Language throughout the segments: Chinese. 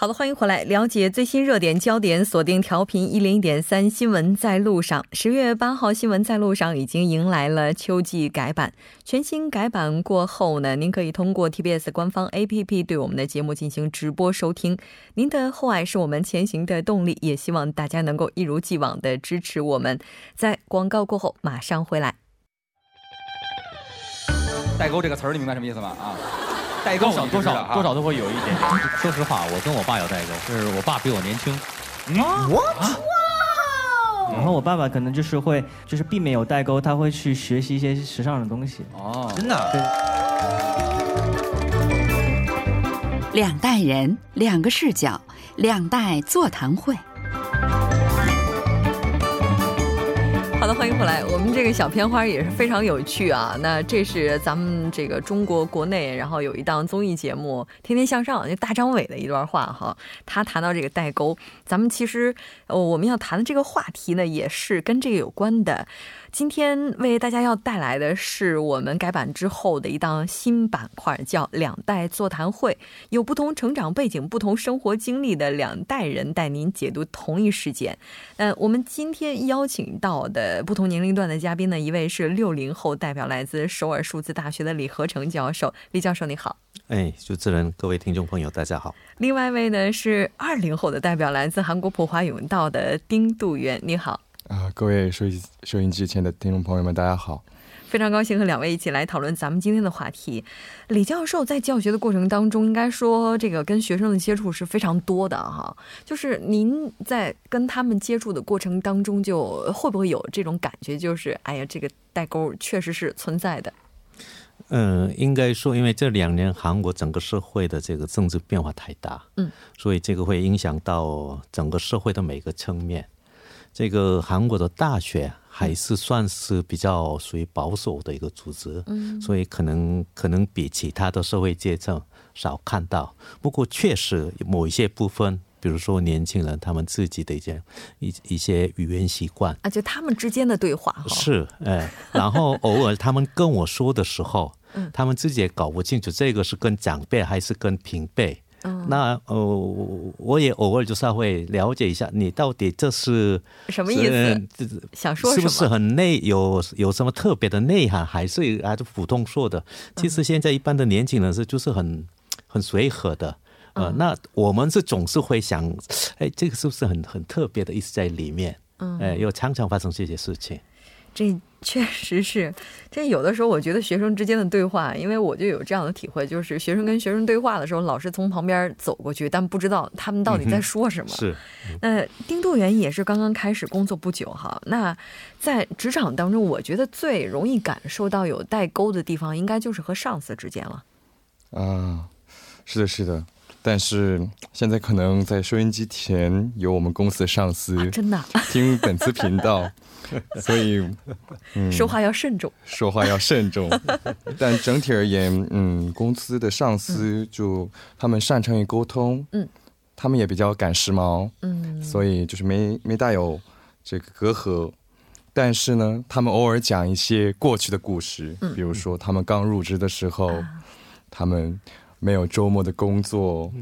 好的，欢迎回来，了解最新热点焦点，锁定调频一零一点三，新闻在路上。十月八号，新闻在路上已经迎来了秋季改版。全新改版过后呢，您可以通过 TBS 官方 APP 对我们的节目进行直播收听。您的厚爱是我们前行的动力，也希望大家能够一如既往的支持我们。在广告过后，马上回来。代沟这个词儿，你明白什么意思吗？啊？代沟多少多少多少都会有一点。说实话，我跟我爸有代沟，就是我爸比我年轻。哇！然后我爸爸可能就是会，就是避免有代沟，他会去学习一些时尚的东西。哦，真的。对。两代人，两个视角，两代座谈会。好的，欢迎回来。我们这个小片花也是非常有趣啊。那这是咱们这个中国国内，然后有一档综艺节目《天天向上》，就大张伟的一段话哈。他谈到这个代沟，咱们其实呃我们要谈的这个话题呢，也是跟这个有关的。今天为大家要带来的是我们改版之后的一档新板块，叫“两代座谈会”，有不同成长背景、不同生活经历的两代人带您解读同一事件。呃，我们今天邀请到的不同年龄段的嘉宾呢，一位是六零后代表，来自首尔数字大学的李和成教授。李教授，你好。哎，主持人，各位听众朋友，大家好。另外一位呢是二零后的代表，来自韩国普华永道的丁度元，你好。啊，各位收音收音机前的听众朋友们，大家好！非常高兴和两位一起来讨论咱们今天的话题。李教授在教学的过程当中，应该说这个跟学生的接触是非常多的哈。就是您在跟他们接触的过程当中，就会不会有这种感觉，就是哎呀，这个代沟确实是存在的。嗯，应该说，因为这两年韩国整个社会的这个政治变化太大，嗯，所以这个会影响到整个社会的每个层面。这个韩国的大学还是算是比较属于保守的一个组织，嗯，所以可能可能比其他的社会阶层少看到。不过确实某一些部分，比如说年轻人他们自己的一些一一些语言习惯，啊，就他们之间的对话是哎，然后偶尔他们跟我说的时候，嗯，他们自己也搞不清楚这个是跟长辈还是跟平辈。那呃，我也偶尔就是会了解一下，你到底这是什么意思？想说是不是很内有有什么特别的内涵，还是还是普通说的？其实现在一般的年轻人是就是很很随和的，呃，那我们是总是会想，哎，这个是不是很很特别的意思在里面？嗯，哎，又常常发生这些事情。这确实是，这有的时候我觉得学生之间的对话，因为我就有这样的体会，就是学生跟学生对话的时候，老师从旁边走过去，但不知道他们到底在说什么。是。那丁度元也是刚刚开始工作不久哈，那在职场当中，我觉得最容易感受到有代沟的地方，应该就是和上司之间了。啊，是的，是的。但是现在可能在收音机前有我们公司的上司，真的听本次频道。所以，嗯说话要慎重，说话要慎重。但整体而言，嗯，公司的上司就他们擅长于沟通，嗯，他们也比较赶时髦，嗯，所以就是没没带有这个隔阂。但是呢，他们偶尔讲一些过去的故事，比如说他们刚入职的时候，他们。没有周末的工作，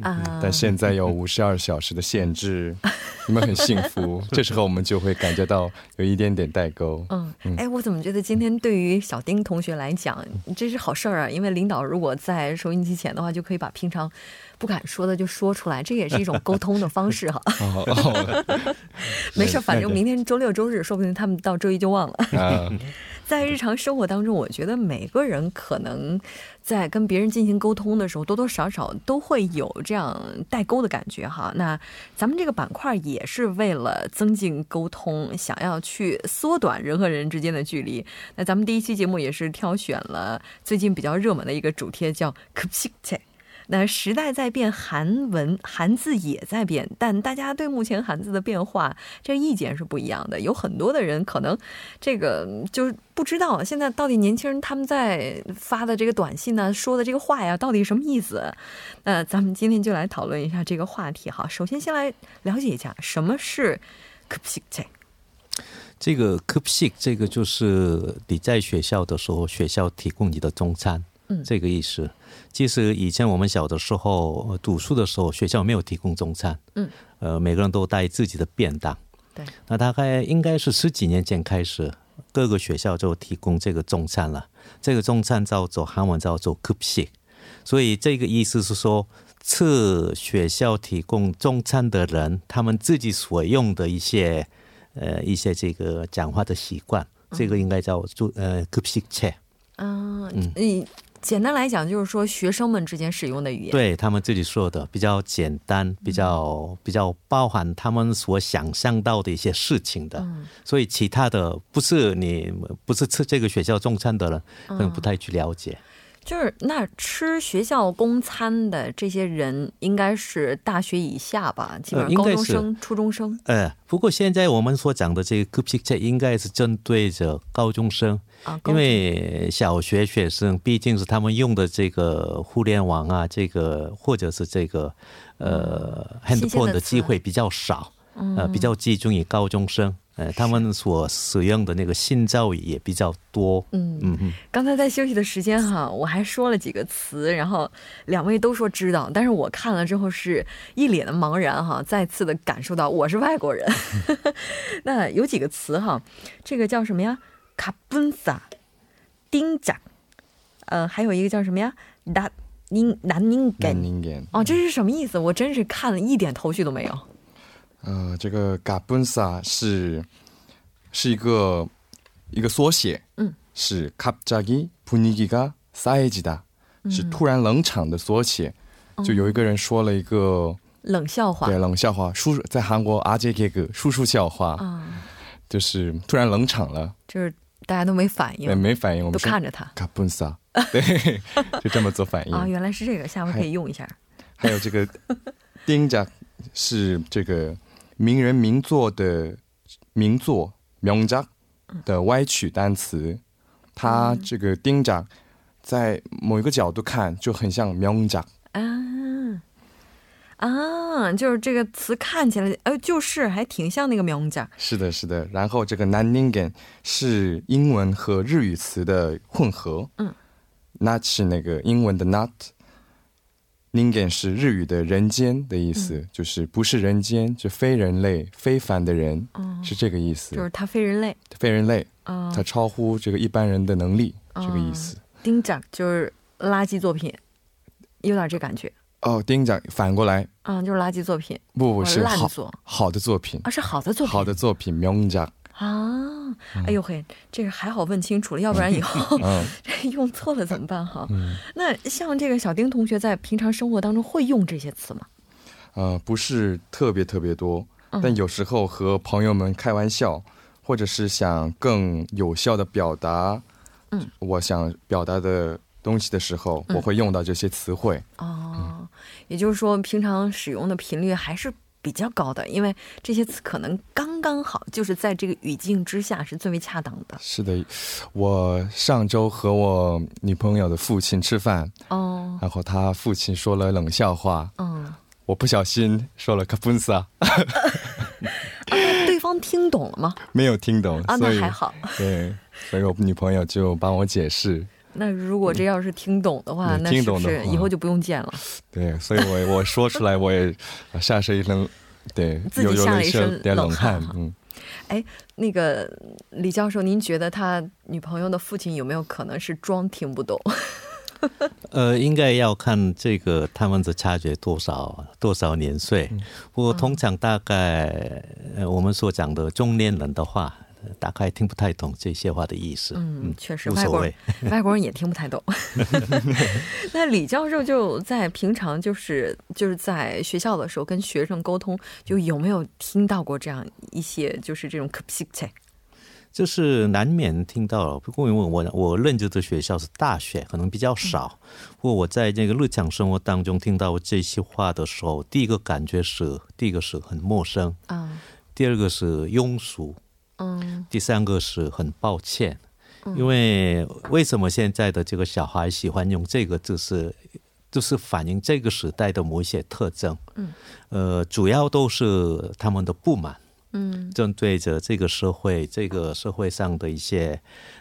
但现在有五十二小时的限制，你们很幸福。这时候我们就会感觉到有一点点代沟。嗯，哎，我怎么觉得今天对于小丁同学来讲，这是好事儿啊？因为领导如果在收音机前的话，就可以把平常不敢说的就说出来，这也是一种沟通的方式哈。没事，反正明天周六周日，说不定他们到周一就忘了。在日常生活当中，我觉得每个人可能在跟别人进行沟通的时候，多多少少都会有这样代沟的感觉哈。那咱们这个板块也是为了增进沟通，想要去缩短人和人之间的距离。那咱们第一期节目也是挑选了最近比较热门的一个主题，叫 “kupsikte”。那时代在变，韩文韩字也在变，但大家对目前韩字的变化这意见是不一样的。有很多的人可能这个就不知道现在到底年轻人他们在发的这个短信呢，说的这个话呀，到底什么意思？那咱们今天就来讨论一下这个话题哈。首先，先来了解一下什么是 k p s i k 这个 k p s i k 这个就是你在学校的时候，学校提供你的中餐。这个意思。其实以前我们小的时候读书的时候，学校没有提供中餐，嗯，呃，每个人都带自己的便当。对，那大概应该是十几年前开始，各个学校就提供这个中餐了。这个中餐叫做韩文叫做 k u p s i 所以这个意思是说，吃学校提供中餐的人，他们自己所用的一些呃一些这个讲话的习惯，这个应该叫做呃 k u p s i 嗯，简单来讲，就是说学生们之间使用的语言，对他们自己说的比较简单，比较比较包含他们所想象到的一些事情的，所以其他的不是你不是吃这个学校中餐的人，可能不太去了解。就是那吃学校公餐的这些人应该是大学以下吧，基本上，高中生，初中生，呃，不过现在我们所讲的这个，应该是针对着高中生，因为小学学生毕竟是他们用的这个互联网啊，这个或者是这个呃 handphone 的机会比较少，呃，比较集中于高中生。呃，他们所使用的那个新造语也比较多。嗯嗯嗯。刚才在休息的时间哈，我还说了几个词，然后两位都说知道，但是我看了之后是一脸的茫然哈，再次的感受到我是外国人。那有几个词哈，这个叫什么呀？卡本萨、丁甲，呃，还有一个叫什么呀？达宁南宁根。哦，这是什么意思？我真是看了一点头绪都没有。呃这个嘎嘣萨是是一个一个缩写嗯。是 capta gipunigiga saiga 是突然冷场的缩写就有一个人说了一个冷笑话。对冷笑话叔叔在韩国阿杰杰哥叔叔笑话啊。就是突然冷场了。就是大家都没反应对没反应我们都看着他。嘎嘣萨。对就这么做反应啊原来是这个下回可以用一下。还有这个丁家是这个名人名作的名作名家的歪曲单词，它这个丁长在某一个角度看就很像名家啊啊，就是这个词看起来，呃，就是还挺像那个名家。是的，是的。然后这个 naningen 是英文和日语词的混合，嗯，not 是那个英文的 not。Ningen 是日语的人间的意思，就是不是人间，就非人类、非凡的人，是这个意思。就是他非人类，非人类，他超乎这个一般人的能力，这个意思。丁长就是垃圾作品，有点这感觉。哦，丁长反过来，嗯，就是垃圾作品，不不是烂作，好的作品。啊，是好的作品，好的作品，名家。啊，哎呦嘿，这个还好问清楚了，要不然以后 用错了怎么办哈？那像这个小丁同学在平常生活当中会用这些词吗？呃，不是特别特别多，但有时候和朋友们开玩笑，或者是想更有效的表达，嗯，我想表达的东西的时候，我会用到这些词汇。哦，也就是说，平常使用的频率还是。比较高的，因为这些词可能刚刚好，就是在这个语境之下是最为恰当的。是的，我上周和我女朋友的父亲吃饭，哦，然后他父亲说了冷笑话，嗯，我不小心说了卡本萨，对方听懂了吗？没有听懂，啊，那还好。对，所以我女朋友就帮我解释。那如果这要是听懂的话，那是不是以后就不用见了？对，所以我我说出来，我也吓是一身，对，自己吓了一身冷汗。嗯，哎，那个李教授，您觉得他女朋友的父亲有没有可能是装听不懂？呃，应该要看这个他们的差距多少多少年岁。不过通常大概呃，我们所讲的中年人的话。大概听不太懂这些话的意思。嗯，确实，外国人 外国人也听不太懂。那李教授就在平常就是就是在学校的时候跟学生沟通，就有没有听到过这样一些就是这种 k p s i k 就是难免听到了。不过因为我我任职的学校是大学，可能比较少。不过我在这个日常生活当中听到这些话的时候，第一个感觉是，第一个是很陌生啊，第二个是庸俗，嗯，第三个是很抱歉。因为为什么现在的这个小孩喜欢用这个，就是就是反映这个时代的某一些特征。嗯，呃，主要都是他们的不满。嗯，针对着这个社会，这个社会上的一些，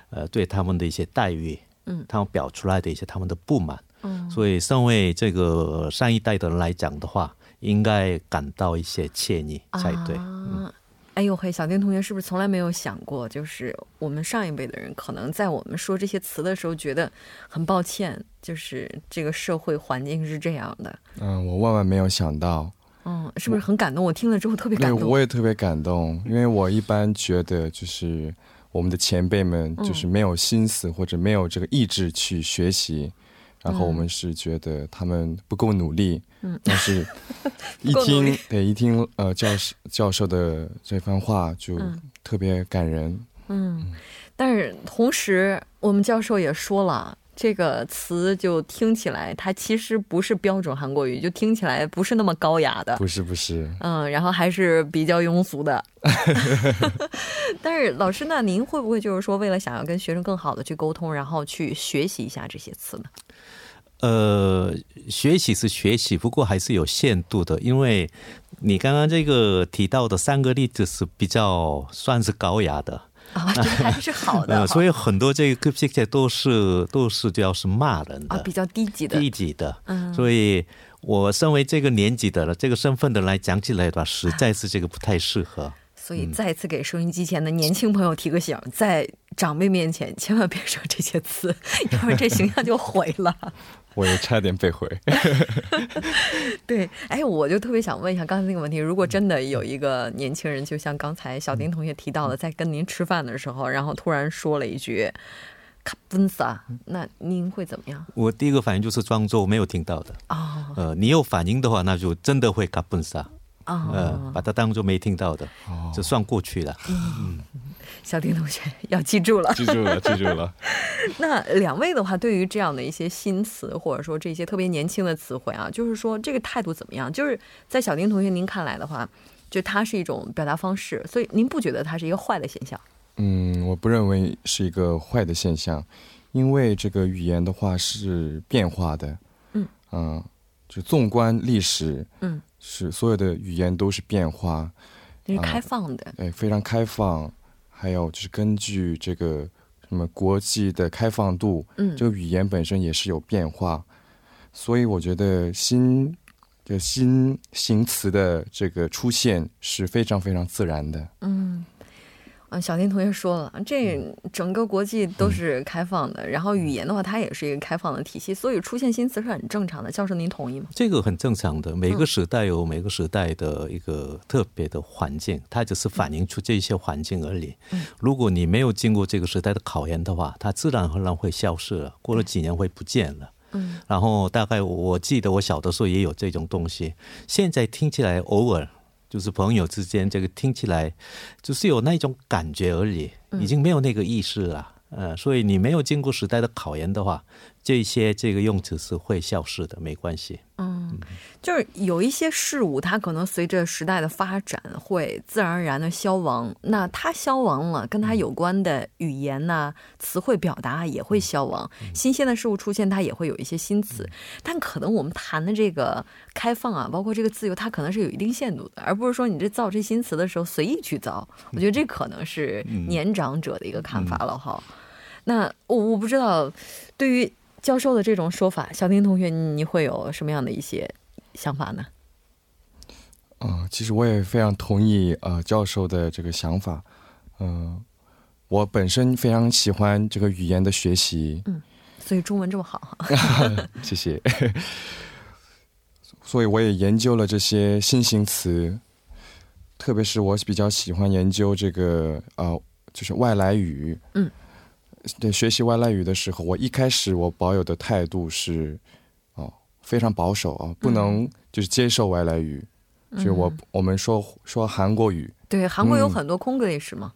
呃，对他们的一些待遇，嗯，他们表出来的一些他们的不满，嗯，所以身为这个上一代的人来讲的话，应该感到一些歉意才对。嗯，哎呦嘿，小丁同学是不是从来没有想过，就是我们上一辈的人可能在我们说这些词的时候，觉得很抱歉，就是这个社会环境是这样的。嗯，我万万没有想到。嗯，是不是很感动？我听了之后特别感动。对我也特别感动，因为我一般觉得就是我们的前辈们就是没有心思或者没有这个意志去学习，然后我们是觉得他们不够努力。嗯，但是 一听对一听呃教授教授的这番话就特别感人。嗯，但是同时我们教授也说了。这个词就听起来，它其实不是标准韩国语，就听起来不是那么高雅的。不是不是，嗯，然后还是比较庸俗的。但是老师，那您会不会就是说，为了想要跟学生更好的去沟通，然后去学习一下这些词呢？呃，学习是学习，不过还是有限度的，因为你刚刚这个提到的三个例子是比较算是高雅的。啊，这还是好的。所以很多这个这些都是都是主要是骂人的，比较低级的。低级的。嗯。所以我身为这个年纪的了，这个身份的来讲起来的话，实在是这个不太适合。所以再次给收音机前的年轻朋友提个醒，在长辈面前千万别说这些词，要不然这形象就毁了。我也差点被毁。对，哎，我就特别想问一下刚才那个问题：如果真的有一个年轻人，就像刚才小丁同学提到的，在跟您吃饭的时候，然后突然说了一句“卡本萨”，那您会怎么样？我第一个反应就是装作没有听到的。哦，呃，你有反应的话，那就真的会卡本萨。呃，把它当做没听到的，就算过去了。嗯，小丁同学要记住了，记住了，记住了。那两位的话，对于这样的一些新词，或者说这些特别年轻的词汇啊，就是说这个态度怎么样？就是在小丁同学您看来的话，就它是一种表达方式，所以您不觉得它是一个坏的现象？嗯，我不认为是一个坏的现象，因为这个语言的话是变化的。嗯嗯，就纵观历史，嗯。是所有的语言都是变化，是开放的，对，非常开放。还有就是根据这个什么国际的开放度，嗯，这个语言本身也是有变化，所以我觉得新的新新词的这个出现是非常非常自然的，嗯。小丁同学说了，这整个国际都是开放的，然后语言的话，它也是一个开放的体系，所以出现新词是很正常的。教授，您同意吗？这个很正常的，每个时代有每个时代的一个特别的环境，它只是反映出这些环境而已。如果你没有经过这个时代的考验的话，它自然而然会消失了，过了几年会不见了。嗯，然后大概我记得我小的时候也有这种东西，现在听起来偶尔。就是朋友之间，这个听起来就是有那种感觉而已，已经没有那个意识了。呃，所以你没有经过时代的考验的话。这些这个用词是会消失的，没关系。嗯，就是有一些事物，它可能随着时代的发展会自然而然的消亡。那它消亡了，跟它有关的语言呐、词汇表达也会消亡。新鲜的事物出现，它也会有一些新词。但可能我们谈的这个开放啊，包括这个自由，它可能是有一定限度的，而不是说你这造这新词的时候随意去造。我觉得这可能是年长者的一个看法了哈。那我我不知道，对于。教授的这种说法，小丁同学，你会有什么样的一些想法呢？嗯，其实我也非常同意呃教授的这个想法。嗯，我本身非常喜欢这个语言的学习。嗯，所以中文这么好。谢谢。所以我也研究了这些新型词，特别是我比较喜欢研究这个呃，就是外来语。嗯。对学习外来语的时候，我一开始我保有的态度是，哦，非常保守啊，不能就是接受外来语，就是我我们说说韩国语，对，韩国有很多空格也是嘛，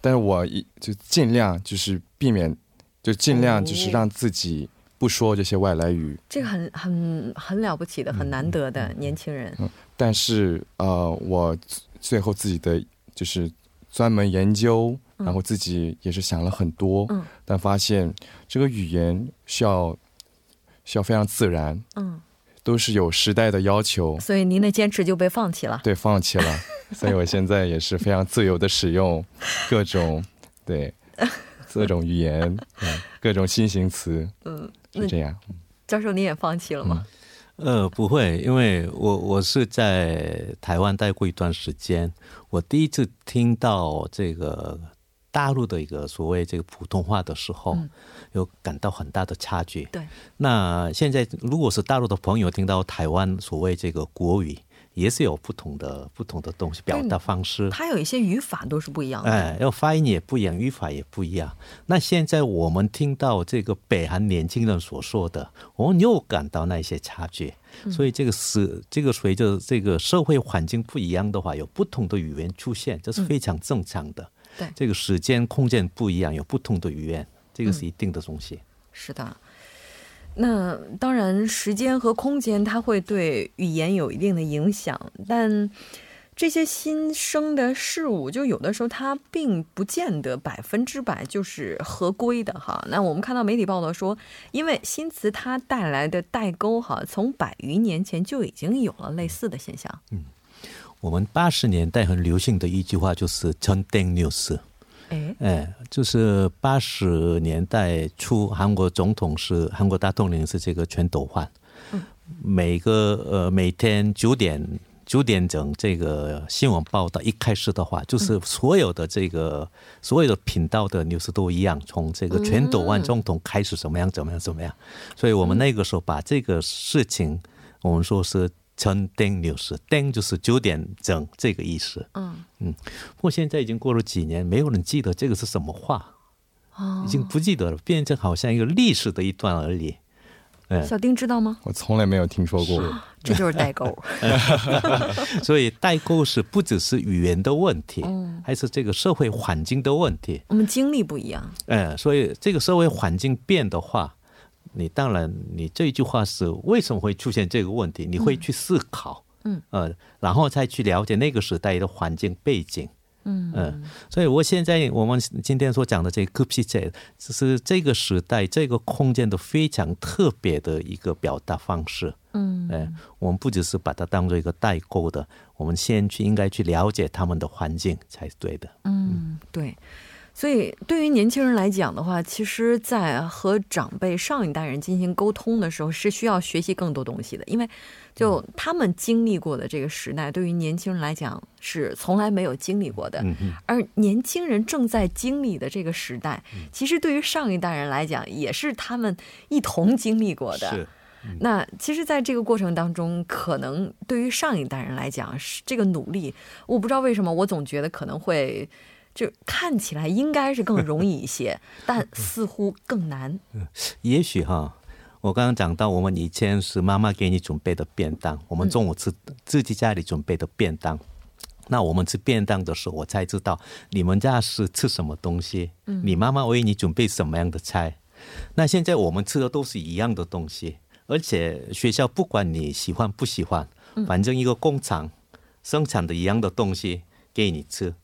但是我一就尽量就是避免，就尽量就是让自己不说这些外来语。这个很很很了不起的，很难得的年轻人。嗯，但是呃，我最后自己的就是专门研究，然后自己也是想了很多，嗯，但发现这个语言需要需要非常自然，嗯，都是有时代的要求，所以您的坚持就被放弃了。对，放弃了。所以我现在也是非常自由的使用各种对各种语言，各种新型词，嗯，是这样。教授，你也放弃了吗？呃，不会，因为我我是在台湾待过一段时间，我第一次听到这个大陆的一个所谓这个普通话的时候，有感到很大的差距。对，那现在如果是大陆的朋友听到台湾所谓这个国语。也是有不同的不同的东西表达方式，它有一些语法都是不一样的，哎，要发音也不一样，语法也不一样。那现在我们听到这个北韩年轻人所说的，我们又感到那些差距。所以这个是这个随着这个社会环境不一样的话，有不同的语言出现，这是非常正常的。对，这个时间空间不一样，有不同的语言，这个是一定的东西。是的。那当然，时间和空间它会对语言有一定的影响，但这些新生的事物，就有的时候它并不见得百分之百就是合规的哈。那我们看到媒体报道说，因为新词它带来的代沟哈，从百余年前就已经有了类似的现象。嗯，我们八十年代很流行的一句话就是“晨间 news”，哎，就是八十年代初，韩国总统是韩国大统领是这个全斗焕，每个呃每天九点九点整这个新闻报道一开始的话，就是所有的这个所有的频道的 news 都一样，从这个全斗焕总统开始怎么样怎么样怎么样，所以我们那个时候把这个事情，我们说是。成定六十，定就是九点整这个意思。嗯嗯，不过现在已经过了几年，没有人记得这个是什么话，哦，已经不记得了，变成好像一个历史的一段而已。小丁知道吗？我从来没有听说过，这就是代沟。所以代沟是不只是语言的问题，还是这个社会环境的问题。我们经历不一样。嗯，所以这个社会环境变的话。你当然，你这句话是为什么会出现这个问题？你会去思考，嗯，呃，然后再去了解那个时代的环境背景，嗯嗯。所以，我现在我们今天所讲的这个 p 这，只是这个时代这个空间的非常特别的一个表达方式，嗯，哎，我们不只是把它当做一个代购的，我们先去应该去了解他们的环境才是对的，嗯，对。所以，对于年轻人来讲的话，其实，在和长辈上一代人进行沟通的时候，是需要学习更多东西的。因为，就他们经历过的这个时代，对于年轻人来讲是从来没有经历过的。而年轻人正在经历的这个时代，其实对于上一代人来讲，也是他们一同经历过的。是。那其实，在这个过程当中，可能对于上一代人来讲，是这个努力，我不知道为什么，我总觉得可能会。就看起来应该是更容易一些，但似乎更难。嗯，也许哈，我刚刚讲到，我们以前是妈妈给你准备的便当，我们中午吃自己家里准备的便当。那我们吃便当的时候，我才知道你们家是吃什么东西。嗯，你妈妈为你准备什么样的菜？那现在我们吃的都是一样的东西，而且学校不管你喜欢不喜欢，反正一个工厂生产的一样的东西给你吃。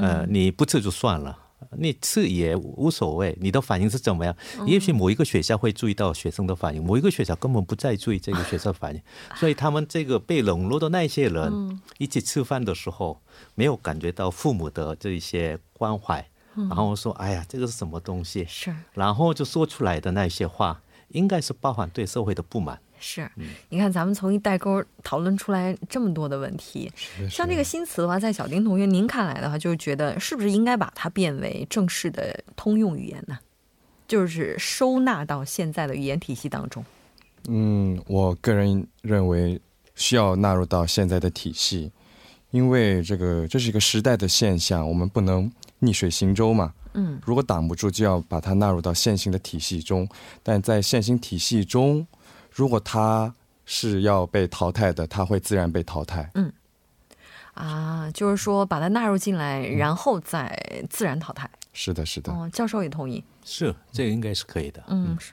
呃，你不吃就算了，你吃也无所谓。你的反应是怎么样？也许某一个学校会注意到学生的反应，某一个学校根本不再注意这个学生反应。所以他们这个被冷落的那些人，一起吃饭的时候，没有感觉到父母的这一些关怀，然后说：“哎呀，这个是什么东西？”是，然后就说出来的那些话，应该是包含对社会的不满。是，你看咱们从一代沟讨论出来这么多的问题，像这个新词的话，在小丁同学您看来的话，就是觉得是不是应该把它变为正式的通用语言呢？就是收纳到现在的语言体系当中。嗯，我个人认为需要纳入到现在的体系，因为这个这是一个时代的现象，我们不能逆水行舟嘛。嗯，如果挡不住，就要把它纳入到现行的体系中，但在现行体系中。如果他是要被淘汰的，他会自然被淘汰。嗯，啊，就是说把它纳入进来，然后再自然淘汰。是的，是的。哦，教授也同意。是，这个应该是可以的。嗯，是。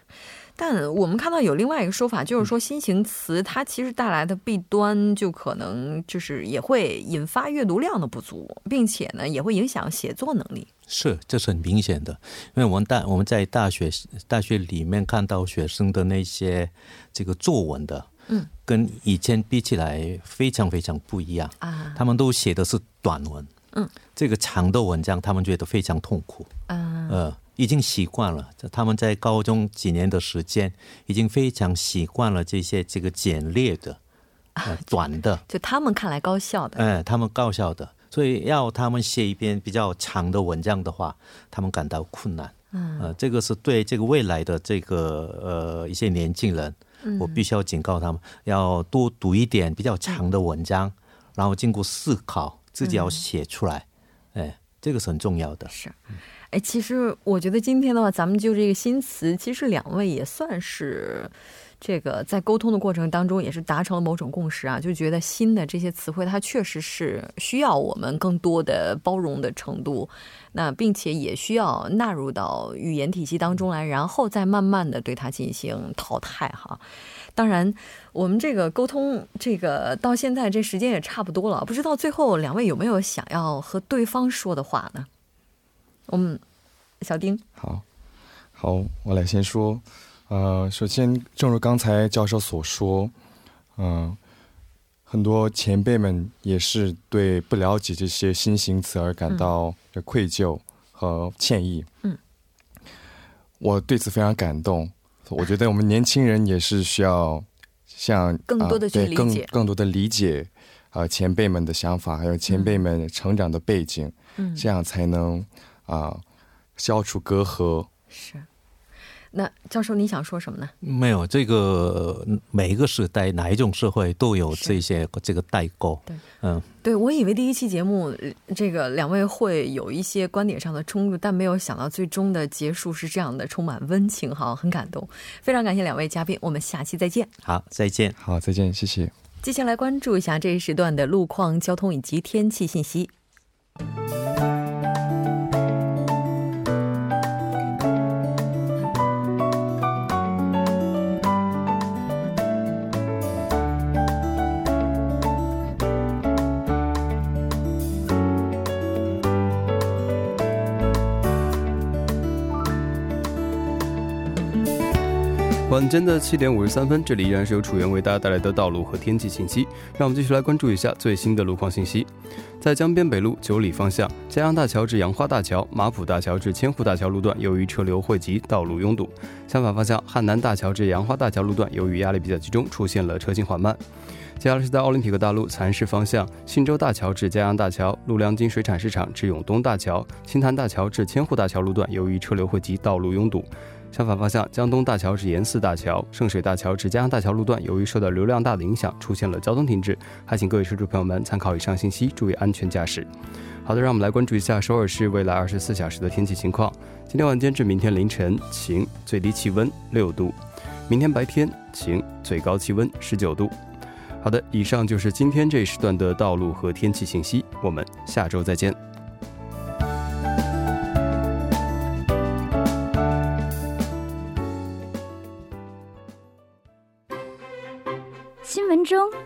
但我们看到有另外一个说法，就是说新型词它其实带来的弊端，就可能就是也会引发阅读量的不足，并且呢也会影响写作能力。是，这是很明显的，因为我们大我们在大学大学里面看到学生的那些这个作文的，嗯，跟以前比起来非常非常不一样啊。他们都写的是短文，嗯，这个长的文章他们觉得非常痛苦啊，呃。已经习惯了，他们在高中几年的时间，已经非常习惯了这些这个简略的、短的，就他们看来高效的。哎，他们高效的，所以要他们写一篇比较长的文章的话，他们感到困难。嗯，呃，这个是对这个未来的这个呃一些年轻人，我必须要警告他们，要多读一点比较长的文章，然后经过思考，自己要写出来。哎，这个是很重要的。是。哎，其实我觉得今天的话，咱们就这个新词，其实两位也算是这个在沟通的过程当中，也是达成了某种共识啊，就觉得新的这些词汇，它确实是需要我们更多的包容的程度，那并且也需要纳入到语言体系当中来，然后再慢慢的对它进行淘汰哈。当然，我们这个沟通这个到现在这时间也差不多了，不知道最后两位有没有想要和对方说的话呢？我们小丁，好，好，我来先说。呃，首先，正如刚才教授所说，嗯，很多前辈们也是对不了解这些新型词而感到愧疚和歉意。嗯，我对此非常感动。我觉得我们年轻人也是需要像更多的去理解，更多的理解啊前辈们的想法，还有前辈们成长的背景。嗯，这样才能。啊，消除隔阂是。那教授，你想说什么呢？没有，这个每一个时代，哪一种社会都有这些这个代沟。对，嗯，对我以为第一期节目这个两位会有一些观点上的冲突，但没有想到最终的结束是这样的，充满温情哈，很感动。非常感谢两位嘉宾，我们下期再见。好，再见。好，再见，谢谢。接下来关注一下这一时段的路况、交通以及天气信息。晚间的七点五十三分，这里依然是由楚源为大家带来的道路和天气信息。让我们继续来关注一下最新的路况信息。在江边北路九里方向，嘉阳大桥至杨花大桥、马浦大桥至千户大桥路段，由于车流汇集，道路拥堵。相反方向，汉南大桥至杨花大桥路段，由于压力比较集中，出现了车行缓慢。接下来是在奥林匹克大路蚕市方向，信州大桥至嘉阳大桥、陆良金水产市场至永东大桥、青潭大桥至千户大桥路段，由于车流汇集，道路拥堵。相反方向，江东大桥至盐寺大桥、圣水大桥至嘉阳大桥路段，由于受到流量大的影响，出现了交通停滞。还请各位车主朋友们参考以上信息，注意安全驾驶。好的，让我们来关注一下首尔市未来二十四小时的天气情况。今天晚间至明天凌晨晴，最低气温六度；明天白天晴，最高气温十九度。好的，以上就是今天这一时段的道路和天气信息。我们下周再见。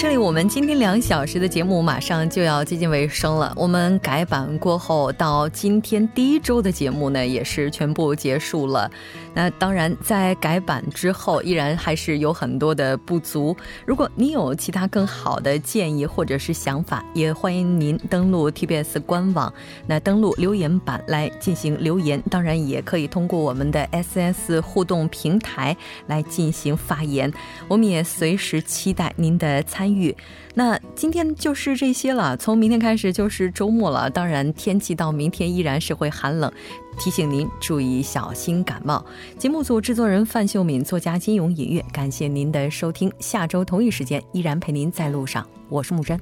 这里，我们今天两小时的节目马上就要接近尾声了。我们改版过后，到今天第一周的节目呢，也是全部结束了。那当然，在改版之后，依然还是有很多的不足。如果你有其他更好的建议或者是想法，也欢迎您登录 TBS 官网，那登录留言板来进行留言。当然，也可以通过我们的 SS 互动平台来进行发言。我们也随时期待您的。参参与，那今天就是这些了。从明天开始就是周末了，当然天气到明天依然是会寒冷，提醒您注意小心感冒。节目组制作人范秀敏，作家金勇、隐月，感谢您的收听。下周同一时间依然陪您在路上，我是木真。